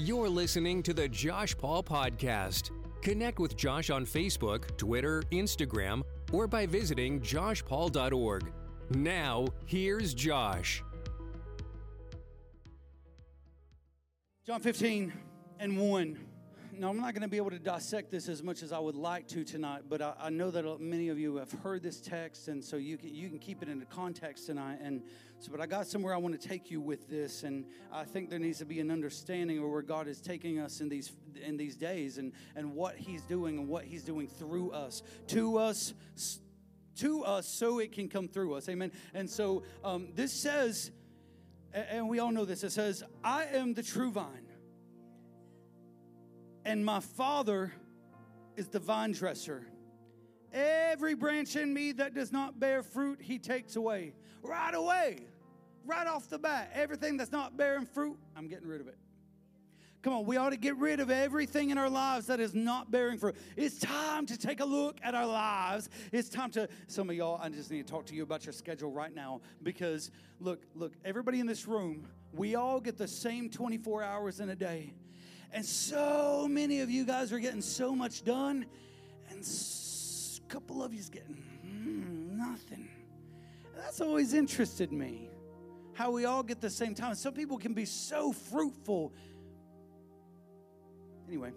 You're listening to the Josh Paul Podcast. Connect with Josh on Facebook, Twitter, Instagram, or by visiting joshpaul.org. Now, here's Josh. John 15 and 1. Now, I'm not going to be able to dissect this as much as I would like to tonight, but I, I, know that many of you have heard this text, and so you can, you can keep it into context tonight. And so, but I got somewhere I want to take you with this, and I think there needs to be an understanding of where God is taking us in these in these days, and and what He's doing and what He's doing through us, to us, to us, so it can come through us. Amen. And so, um, this says, and we all know this. It says, "I am the true vine." And my Father is the vine dresser. Every branch in me that does not bear fruit, he takes away. Right away, right off the bat, everything that's not bearing fruit, I'm getting rid of it. Come on, we ought to get rid of everything in our lives that is not bearing fruit. It's time to take a look at our lives. It's time to, some of y'all, I just need to talk to you about your schedule right now because look, look, everybody in this room, we all get the same 24 hours in a day. And so many of you guys are getting so much done, and a couple of you's getting mm, nothing. That's always interested me. How we all get the same time. Some people can be so fruitful. Anyway,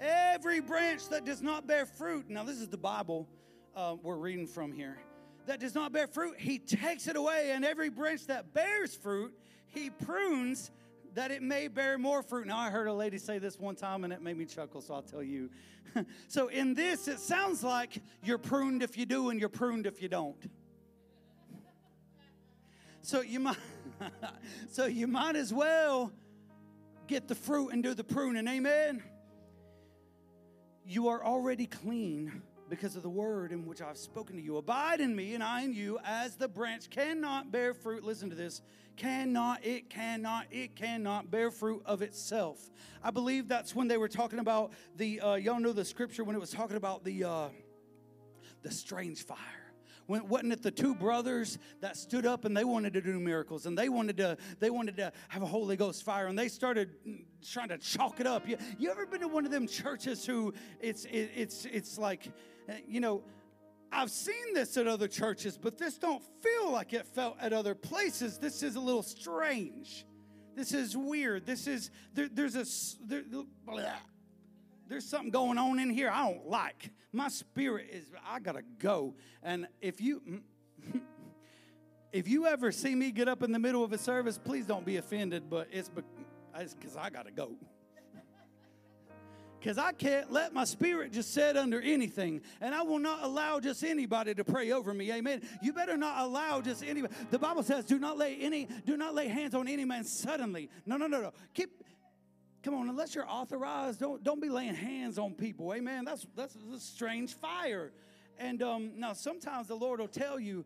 every branch that does not bear fruit. Now, this is the Bible uh, we're reading from here. That does not bear fruit, he takes it away. And every branch that bears fruit, he prunes that it may bear more fruit. Now, I heard a lady say this one time and it made me chuckle, so I'll tell you. so, in this, it sounds like you're pruned if you do and you're pruned if you don't. So you might, so you might as well get the fruit and do the pruning. Amen. You are already clean because of the word in which I've spoken to you. Abide in me and I in you, as the branch cannot bear fruit. Listen to this cannot, it cannot, it cannot bear fruit of itself. I believe that's when they were talking about the, uh, y'all know the scripture when it was talking about the, uh, the strange fire when, wasn't it the two brothers that stood up and they wanted to do miracles and they wanted to they wanted to have a Holy Ghost fire and they started trying to chalk it up. You, you ever been to one of them churches who it's it, it's it's like you know I've seen this at other churches, but this don't feel like it felt at other places. This is a little strange. This is weird. This is there, there's a there, there's something going on in here I don't like. My spirit is, I gotta go. And if you, if you ever see me get up in the middle of a service, please don't be offended, but it's because I gotta go. Because I can't let my spirit just sit under anything. And I will not allow just anybody to pray over me. Amen. You better not allow just anybody. The Bible says, do not lay any, do not lay hands on any man suddenly. No, no, no, no. Keep Come on, unless you're authorized, don't, don't be laying hands on people. Amen. That's, that's a strange fire. And um, now sometimes the Lord will tell you,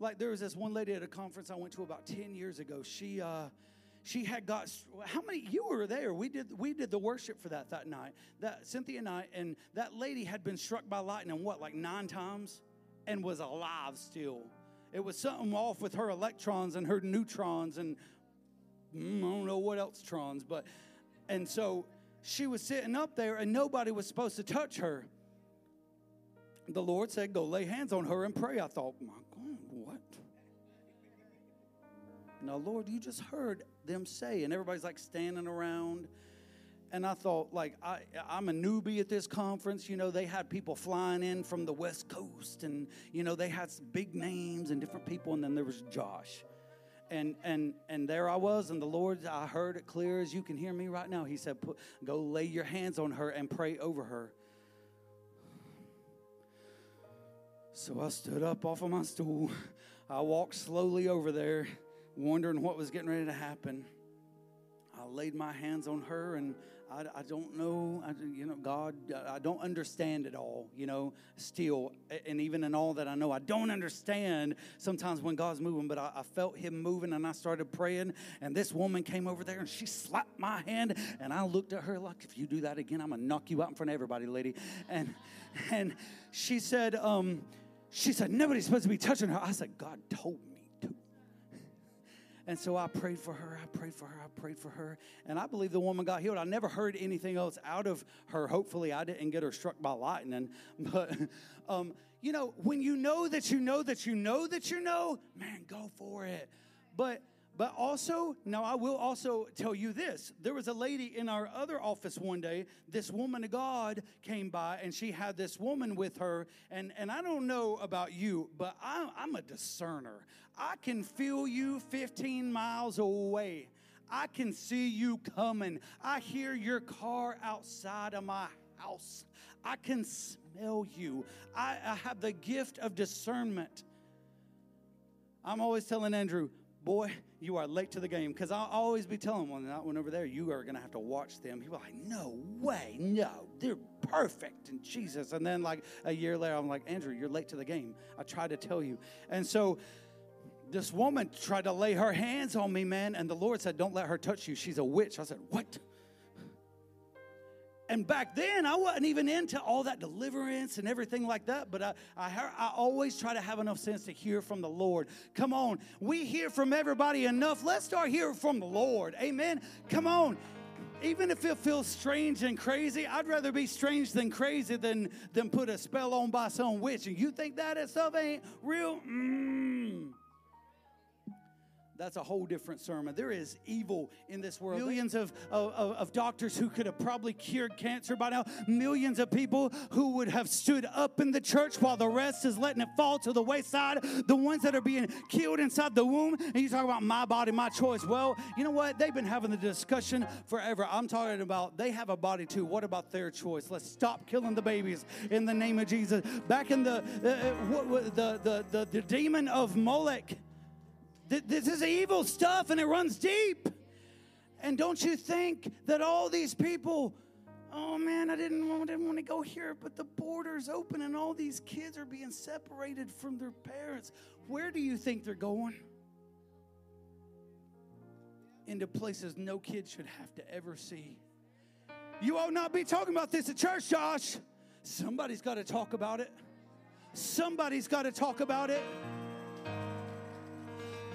like there was this one lady at a conference I went to about 10 years ago. She, uh, she had got how many you were there we did we did the worship for that that night that cynthia and i and that lady had been struck by lightning what like nine times and was alive still it was something off with her electrons and her neutrons and mm, i don't know what else trons but and so she was sitting up there and nobody was supposed to touch her. The Lord said, Go lay hands on her and pray. I thought, My God, what? Now, Lord, you just heard them say, and everybody's like standing around. And I thought, like, I, I'm a newbie at this conference. You know, they had people flying in from the West Coast, and, you know, they had big names and different people. And then there was Josh and and and there I was, and the Lord, I heard it clear as you can hear me right now. He said, "Go lay your hands on her and pray over her." So I stood up off of my stool. I walked slowly over there, wondering what was getting ready to happen. I laid my hands on her, and I, I don't know, I, you know, God, I don't understand it all, you know, still. And even in all that I know, I don't understand sometimes when God's moving, but I, I felt Him moving, and I started praying. And this woman came over there, and she slapped my hand, and I looked at her like, if you do that again, I'm going to knock you out in front of everybody, lady. And, and she said, um, she said, nobody's supposed to be touching her. I said, God told me And so I prayed for her, I prayed for her, I prayed for her. And I believe the woman got healed. I never heard anything else out of her. Hopefully, I didn't get her struck by lightning. But, um, you know, when you know that you know that you know that you know, man, go for it. But, but also, now I will also tell you this. There was a lady in our other office one day. This woman of God came by and she had this woman with her. And, and I don't know about you, but I'm, I'm a discerner. I can feel you 15 miles away. I can see you coming. I hear your car outside of my house. I can smell you. I, I have the gift of discernment. I'm always telling Andrew, boy, you are late to the game. Because I'll always be telling one that one over there, you are going to have to watch them. He'll be like, no way, no, they're perfect in Jesus. And then, like, a year later, I'm like, Andrew, you're late to the game. I tried to tell you. And so, this woman tried to lay her hands on me, man, and the Lord said, Don't let her touch you. She's a witch. I said, What? And back then, I wasn't even into all that deliverance and everything like that, but I, I, I, always try to have enough sense to hear from the Lord. Come on, we hear from everybody enough. Let's start hearing from the Lord. Amen. Come on. Even if it feels strange and crazy, I'd rather be strange than crazy than, than put a spell on by some witch. And you think that stuff ain't real? Mmm. That's a whole different sermon. There is evil in this world. Millions of, of, of, doctors who could have probably cured cancer by now. Millions of people who would have stood up in the church while the rest is letting it fall to the wayside. The ones that are being killed inside the womb. And you talk about my body, my choice. Well, you know what? They've been having the discussion forever. I'm talking about they have a body too. What about their choice? Let's stop killing the babies in the name of Jesus. Back in the, uh, uh the, the, the, the demon of Molech this is evil stuff and it runs deep. And don't you think that all these people, oh man, I didn't want, didn't want to go here, but the border's open and all these kids are being separated from their parents. Where do you think they're going? Into places no kid should have to ever see. You ought not be talking about this at church, Josh. Somebody's got to talk about it. Somebody's got to talk about it.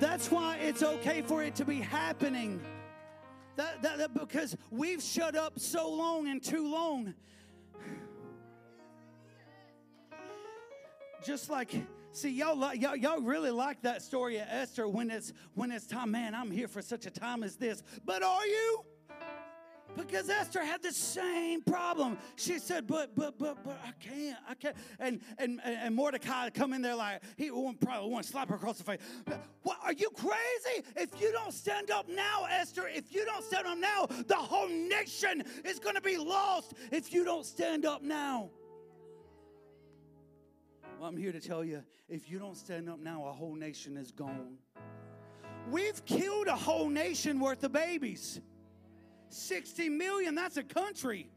That's why it's okay for it to be happening. That, that, that, because we've shut up so long and too long. Just like, see, y'all, y'all, y'all really like that story of Esther when it's when it's time. Man, I'm here for such a time as this. But are you? Because Esther had the same problem. She said, "But, but, but, but I can't, I can't." And and and Mordecai come in there like he probably want to slap her across the face. What are you crazy? If you don't stand up now, Esther, if you don't stand up now, the whole nation is going to be lost. If you don't stand up now. Well, I'm here to tell you, if you don't stand up now, a whole nation is gone. We've killed a whole nation worth of babies. 60 million, that's a country.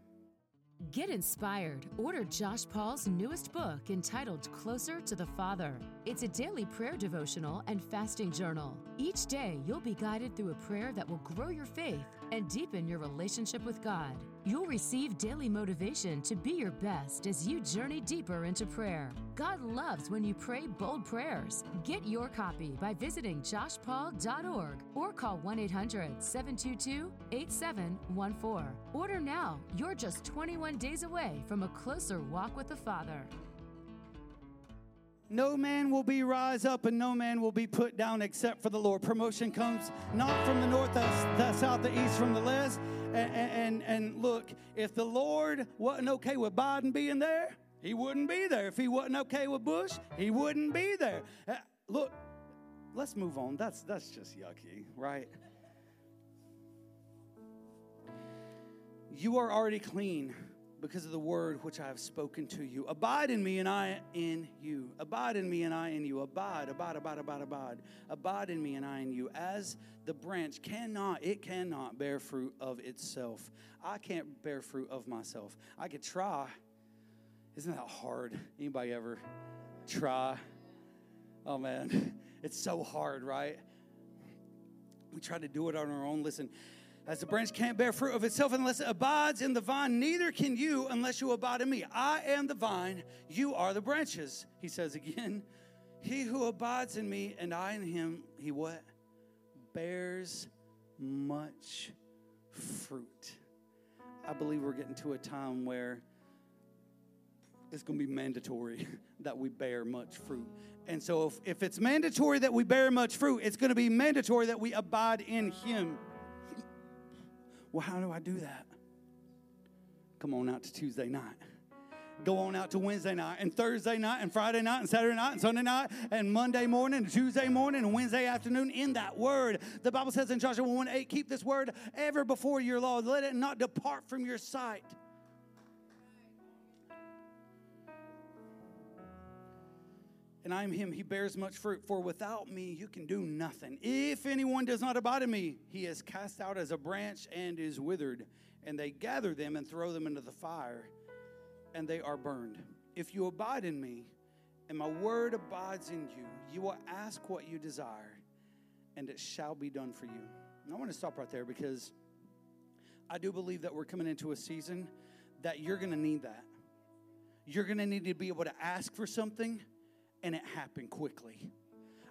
Get inspired. Order Josh Paul's newest book entitled Closer to the Father. It's a daily prayer devotional and fasting journal. Each day, you'll be guided through a prayer that will grow your faith and deepen your relationship with God. You'll receive daily motivation to be your best as you journey deeper into prayer. God loves when you pray bold prayers. Get your copy by visiting joshpaul.org or call 1 800 722 8714. Order now. You're just 21 days away from a closer walk with the Father. No man will be rise up and no man will be put down except for the Lord. Promotion comes not from the north, the, south, the east, from the west. And, and, and look, if the Lord wasn't okay with Biden being there, he wouldn't be there. If he wasn't okay with Bush, he wouldn't be there. Uh, look, let's move on. That's, that's just yucky, right? You are already clean because of the word which I have spoken to you. Abide in me and I in you. Abide in me and I in you. Abide, abide, abide, abide, abide. Abide in me and I in you. As the branch cannot, it cannot bear fruit of itself. I can't bear fruit of myself. I could try. Isn't that hard? Anybody ever try? Oh man, it's so hard, right? We try to do it on our own. Listen, as the branch can't bear fruit of itself unless it abides in the vine, neither can you unless you abide in me. I am the vine, you are the branches. He says again, He who abides in me and I in him, he what? bears much fruit. I believe we're getting to a time where it's going to be mandatory that we bear much fruit. And so, if, if it's mandatory that we bear much fruit, it's going to be mandatory that we abide in Him. Well, how do I do that? Come on out to Tuesday night. Go on out to Wednesday night and Thursday night and Friday night and Saturday night and Sunday night and Monday morning and Tuesday morning and Wednesday afternoon in that word. The Bible says in Joshua 1 8, keep this word ever before your law. Let it not depart from your sight. And I am him, he bears much fruit. For without me, you can do nothing. If anyone does not abide in me, he is cast out as a branch and is withered. And they gather them and throw them into the fire, and they are burned. If you abide in me, and my word abides in you, you will ask what you desire, and it shall be done for you. And I want to stop right there because I do believe that we're coming into a season that you're going to need that. You're going to need to be able to ask for something and it happened quickly.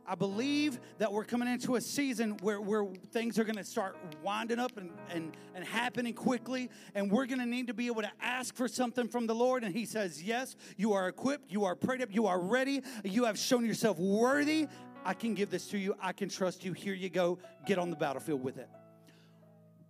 I believe that we're coming into a season where, where things are going to start winding up and, and, and happening quickly, and we're going to need to be able to ask for something from the Lord. And He says, Yes, you are equipped, you are prayed up, you are ready, you have shown yourself worthy. I can give this to you, I can trust you. Here you go, get on the battlefield with it.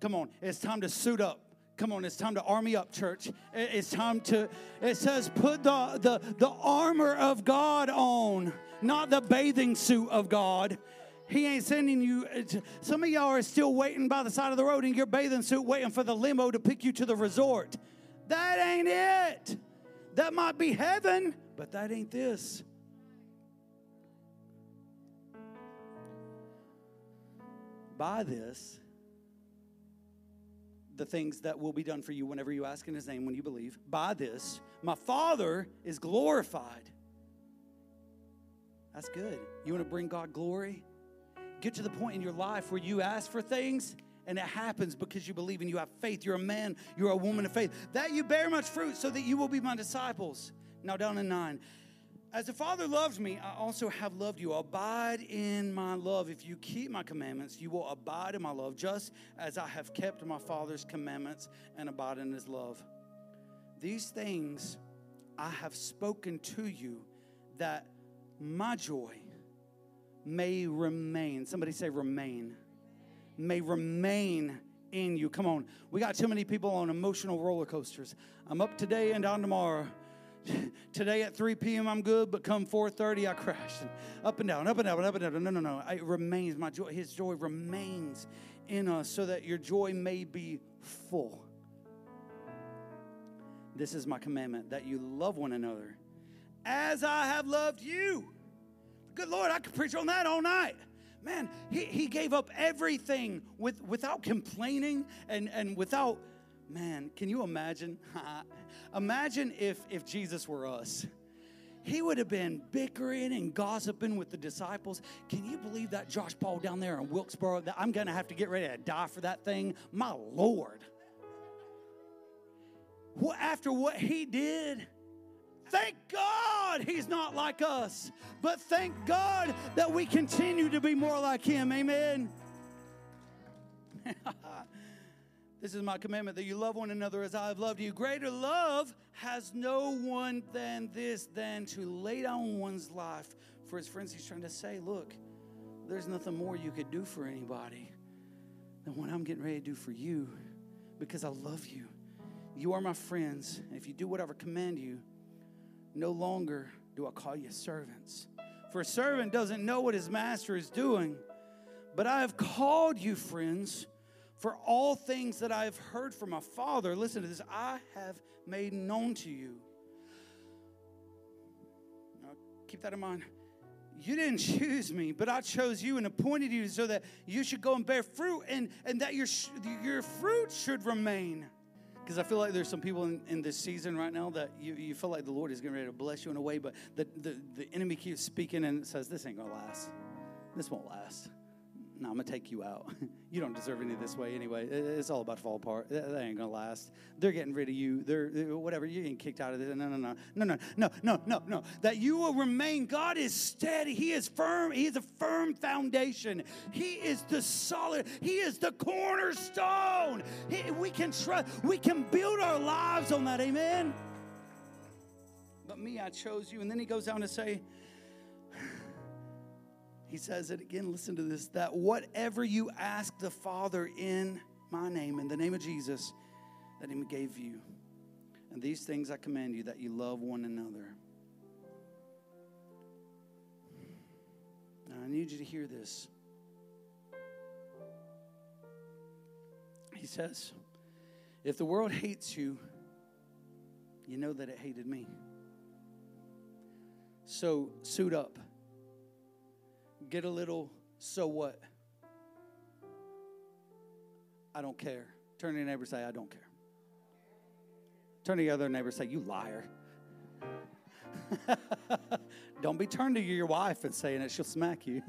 Come on, it's time to suit up. Come on, it's time to army up, church. It's time to, it says, put the, the, the armor of God on, not the bathing suit of God. He ain't sending you. Some of y'all are still waiting by the side of the road in your bathing suit, waiting for the limo to pick you to the resort. That ain't it. That might be heaven, but that ain't this. By this, the things that will be done for you whenever you ask in his name when you believe. By this, my Father is glorified. That's good. You want to bring God glory? Get to the point in your life where you ask for things and it happens because you believe and you have faith. You're a man, you're a woman of faith. That you bear much fruit so that you will be my disciples. Now, down in nine. As the Father loves me, I also have loved you. Abide in my love. If you keep my commandments, you will abide in my love, just as I have kept my Father's commandments and abide in his love. These things I have spoken to you that my joy may remain. Somebody say, remain. May remain in you. Come on. We got too many people on emotional roller coasters. I'm up today and down tomorrow. Today at 3 p.m. I'm good, but come 4:30 I crash. And up and down, up and down, up and down. No, no, no. It remains. My joy, His joy remains in us, so that your joy may be full. This is my commandment that you love one another as I have loved you. Good Lord, I could preach on that all night. Man, he, he gave up everything with, without complaining and, and without, man, can you imagine? Imagine if, if Jesus were us. He would have been bickering and gossiping with the disciples. Can you believe that Josh Paul down there in Wilkesboro? That I'm going to have to get ready to die for that thing. My Lord. Well, after what he did, thank God he's not like us. But thank God that we continue to be more like him. Amen. This is my commandment that you love one another as I have loved you. Greater love has no one than this, than to lay down one's life for his friends. He's trying to say, look, there's nothing more you could do for anybody than what I'm getting ready to do for you because I love you. You are my friends. And if you do whatever I command you, no longer do I call you servants. For a servant doesn't know what his master is doing, but I have called you friends. For all things that I have heard from my Father, listen to this, I have made known to you. Now, keep that in mind. You didn't choose me, but I chose you and appointed you so that you should go and bear fruit and, and that your, your fruit should remain. Because I feel like there's some people in, in, this season right now that you, you feel like the Lord is getting ready to bless you in a way, but the, the, the enemy keeps speaking and says, This ain't going to last. This won't last. No, I'm gonna take you out. you don't deserve any of this way anyway. It's all about to fall apart. That ain't gonna last. They're getting rid of you. They're, they're whatever. You're getting kicked out of this. No, no, no, no, no, no, no, no, no. That you will remain. God is steady. He is firm. He is a firm foundation. He is the solid. He is the cornerstone. He, we can trust. We can build our lives on that. Amen. But me, I chose you. And then he goes down to say. He says it again, listen to this that whatever you ask the Father in my name, in the name of Jesus, that He gave you. And these things I command you that you love one another. Now, I need you to hear this. He says, If the world hates you, you know that it hated me. So suit up get a little so what? I don't care. Turn to your neighbor say, I don't care. Turn to your other neighbor say, You liar. don't be turned to your wife and saying it, she'll smack you.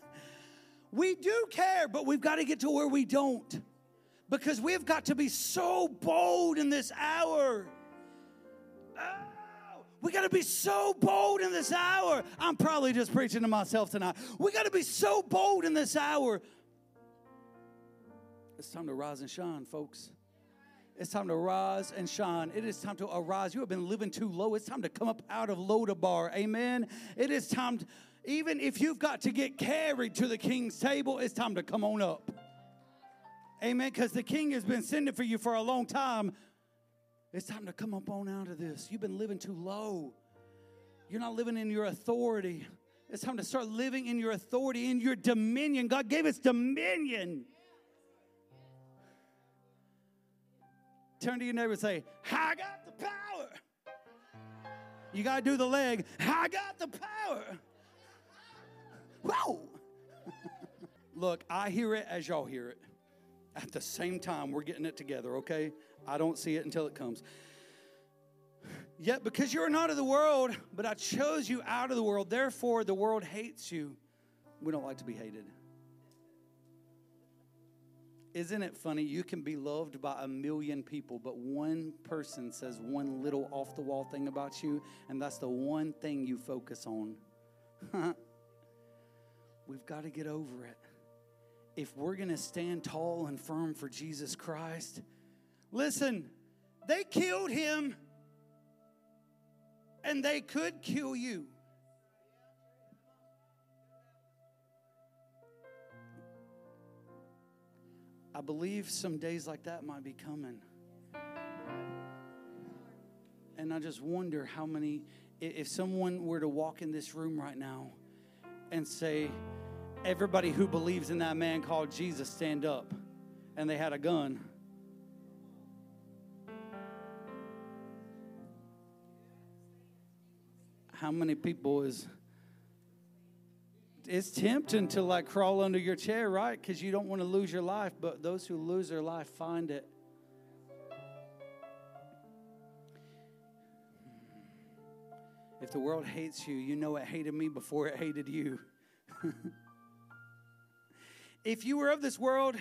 we do care, but we've got to get to where we don't. Because we've got to be so bold in this hour. We got to be so bold in this hour. I'm probably just preaching to myself tonight. We got to be so bold in this hour. It's time to rise and shine, folks. It's time to rise and shine. It is time to arise. You have been living too low. It's time to come up out of Lodabar. Amen. It is time, to, even if you've got to get carried to the king's table, it's time to come on up. Amen. Because the king has been sending for you for a long time. It's time to come up on out of this. You've been living too low. You're not living in your authority. It's time to start living in your authority, in your dominion. God gave us dominion. Turn to your neighbor and say, I got the power. You got to do the leg. I got the power. Whoa. Look, I hear it as y'all hear it. At the same time, we're getting it together, okay? I don't see it until it comes. Yet, because you are not of the world, but I chose you out of the world, therefore the world hates you. We don't like to be hated. Isn't it funny? You can be loved by a million people, but one person says one little off the wall thing about you, and that's the one thing you focus on. We've got to get over it. If we're going to stand tall and firm for Jesus Christ, Listen, they killed him and they could kill you. I believe some days like that might be coming. And I just wonder how many, if someone were to walk in this room right now and say, Everybody who believes in that man called Jesus, stand up, and they had a gun how many people is it's tempting to like crawl under your chair, right? Because you don't want to lose your life, but those who lose their life find it. If the world hates you, you know it hated me before it hated you. if you were of this world,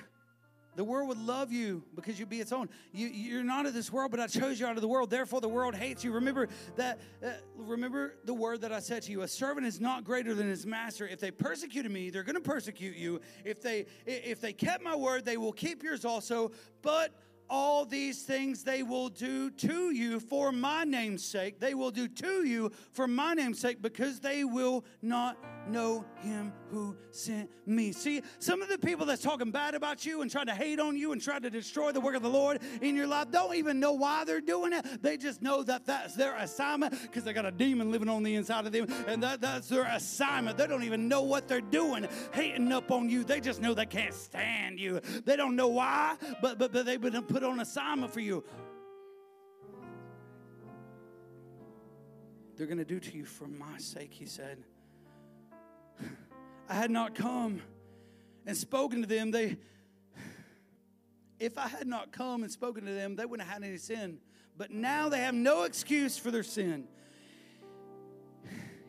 the world would love you because you'd be its own. You, you're not of this world, but I chose you out of the world. Therefore, the world hates you. Remember that. Uh, remember the word that I said to you. A servant is not greater than his master. If they persecuted me, they're going to persecute you. If they if they kept my word, they will keep yours also. But all these things they will do to you for my name's sake. They will do to you for my name's sake because they will not know him who sent me. See, some of the people that's talking bad about you and trying to hate on you and trying to destroy the work of the Lord in your life don't even know why they're doing it. They just know that that's their assignment because they got a demon living on the inside of them and that, that's their assignment. They don't even know what they're doing, hating up on you. They just know they can't stand you. They don't know why, but, but, but they've been put on assignment for you. They're going to do to you for my sake, he said. I had not come and spoken to them, they if I had not come and spoken to them, they wouldn't have had any sin. But now they have no excuse for their sin.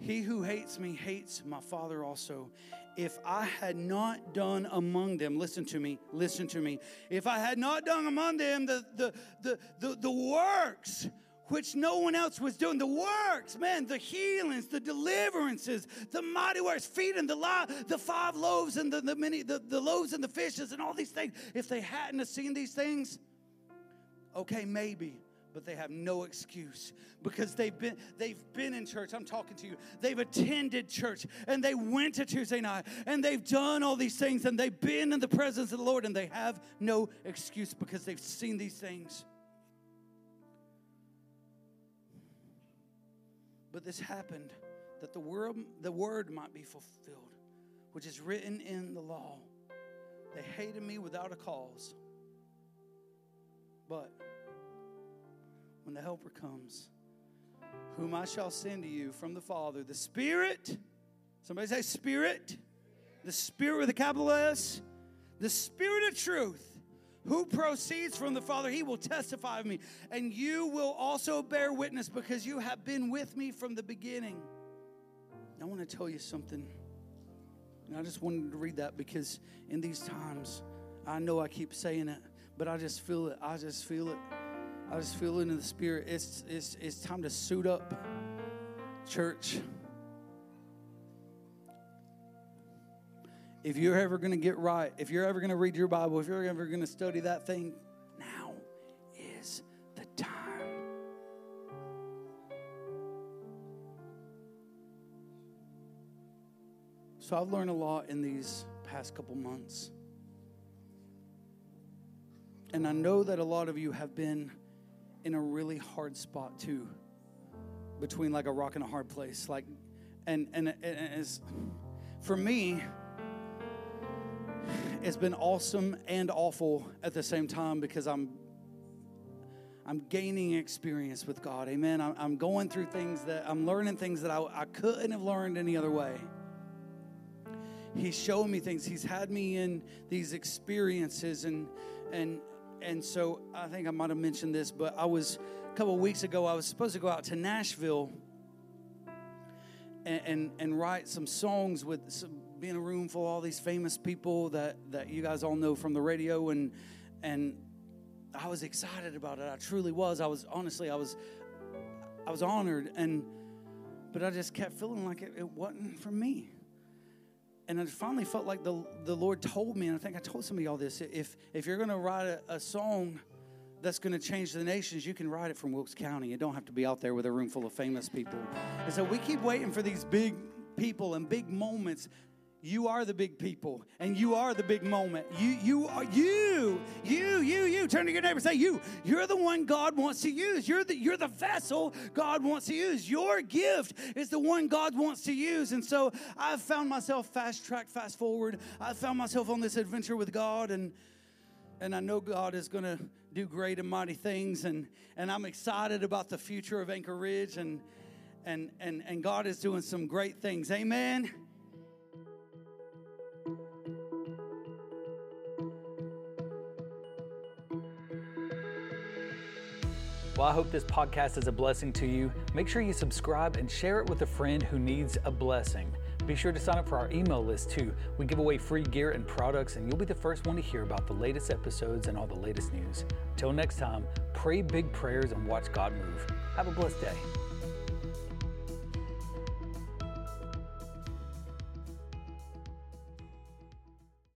He who hates me hates my Father also. if I had not done among them, listen to me, listen to me. If I had not done among them the, the, the, the, the works which no one else was doing. The works, man, the healings, the deliverances, the mighty works, feeding the the five loaves and the, the many the, the loaves and the fishes and all these things. If they hadn't have seen these things, okay, maybe but they have no excuse because they've been they've been in church i'm talking to you they've attended church and they went to tuesday night and they've done all these things and they've been in the presence of the lord and they have no excuse because they've seen these things but this happened that the word the word might be fulfilled which is written in the law they hated me without a cause but when the Helper comes, whom I shall send to you from the Father, the Spirit. Somebody say, Spirit. The Spirit with a capital S. The Spirit of truth, who proceeds from the Father, he will testify of me. And you will also bear witness because you have been with me from the beginning. I want to tell you something. And I just wanted to read that because in these times, I know I keep saying it, but I just feel it. I just feel it. I just feel it in the spirit. It's, it's, it's time to suit up, church. If you're ever going to get right, if you're ever going to read your Bible, if you're ever going to study that thing, now is the time. So I've learned a lot in these past couple months. And I know that a lot of you have been in a really hard spot too, between like a rock and a hard place. Like, and and, and as for me, it's been awesome and awful at the same time because I'm I'm gaining experience with God. Amen. I'm, going through things that I'm learning things that I, I couldn't have learned any other way. He's showing me things. He's had me in these experiences and and and so I think I might have mentioned this, but I was a couple of weeks ago. I was supposed to go out to Nashville and and, and write some songs with some, be in a room full of all these famous people that that you guys all know from the radio, and and I was excited about it. I truly was. I was honestly, I was I was honored, and but I just kept feeling like it, it wasn't for me and I finally felt like the, the Lord told me, and I think I told somebody all this if, if you're to write a, a song that's going to change the nations, you can write it from Wilkes County. You don't have to be out there with a room full of famous people. And so we keep waiting for these big people and big moments you are the big people and you are the big moment. You, you are you, you, you, you. Turn to your neighbor say, You, you're the one God wants to use. You're the you're the vessel God wants to use. Your gift is the one God wants to use. And so I've found myself fast track, fast forward. I found myself on this adventure with God and and I know God is gonna do great and mighty things, and and I'm excited about the future of Anchor Ridge and and and and God is doing some great things. Amen. Well, I hope this podcast is a blessing to you. Make sure you subscribe and share it with a friend who needs a blessing. Be sure to sign up for our email list too. We give away free gear and products, and you'll be the first one to hear about the latest episodes and all the latest news. Until next time, pray big prayers and watch God move. Have a blessed day.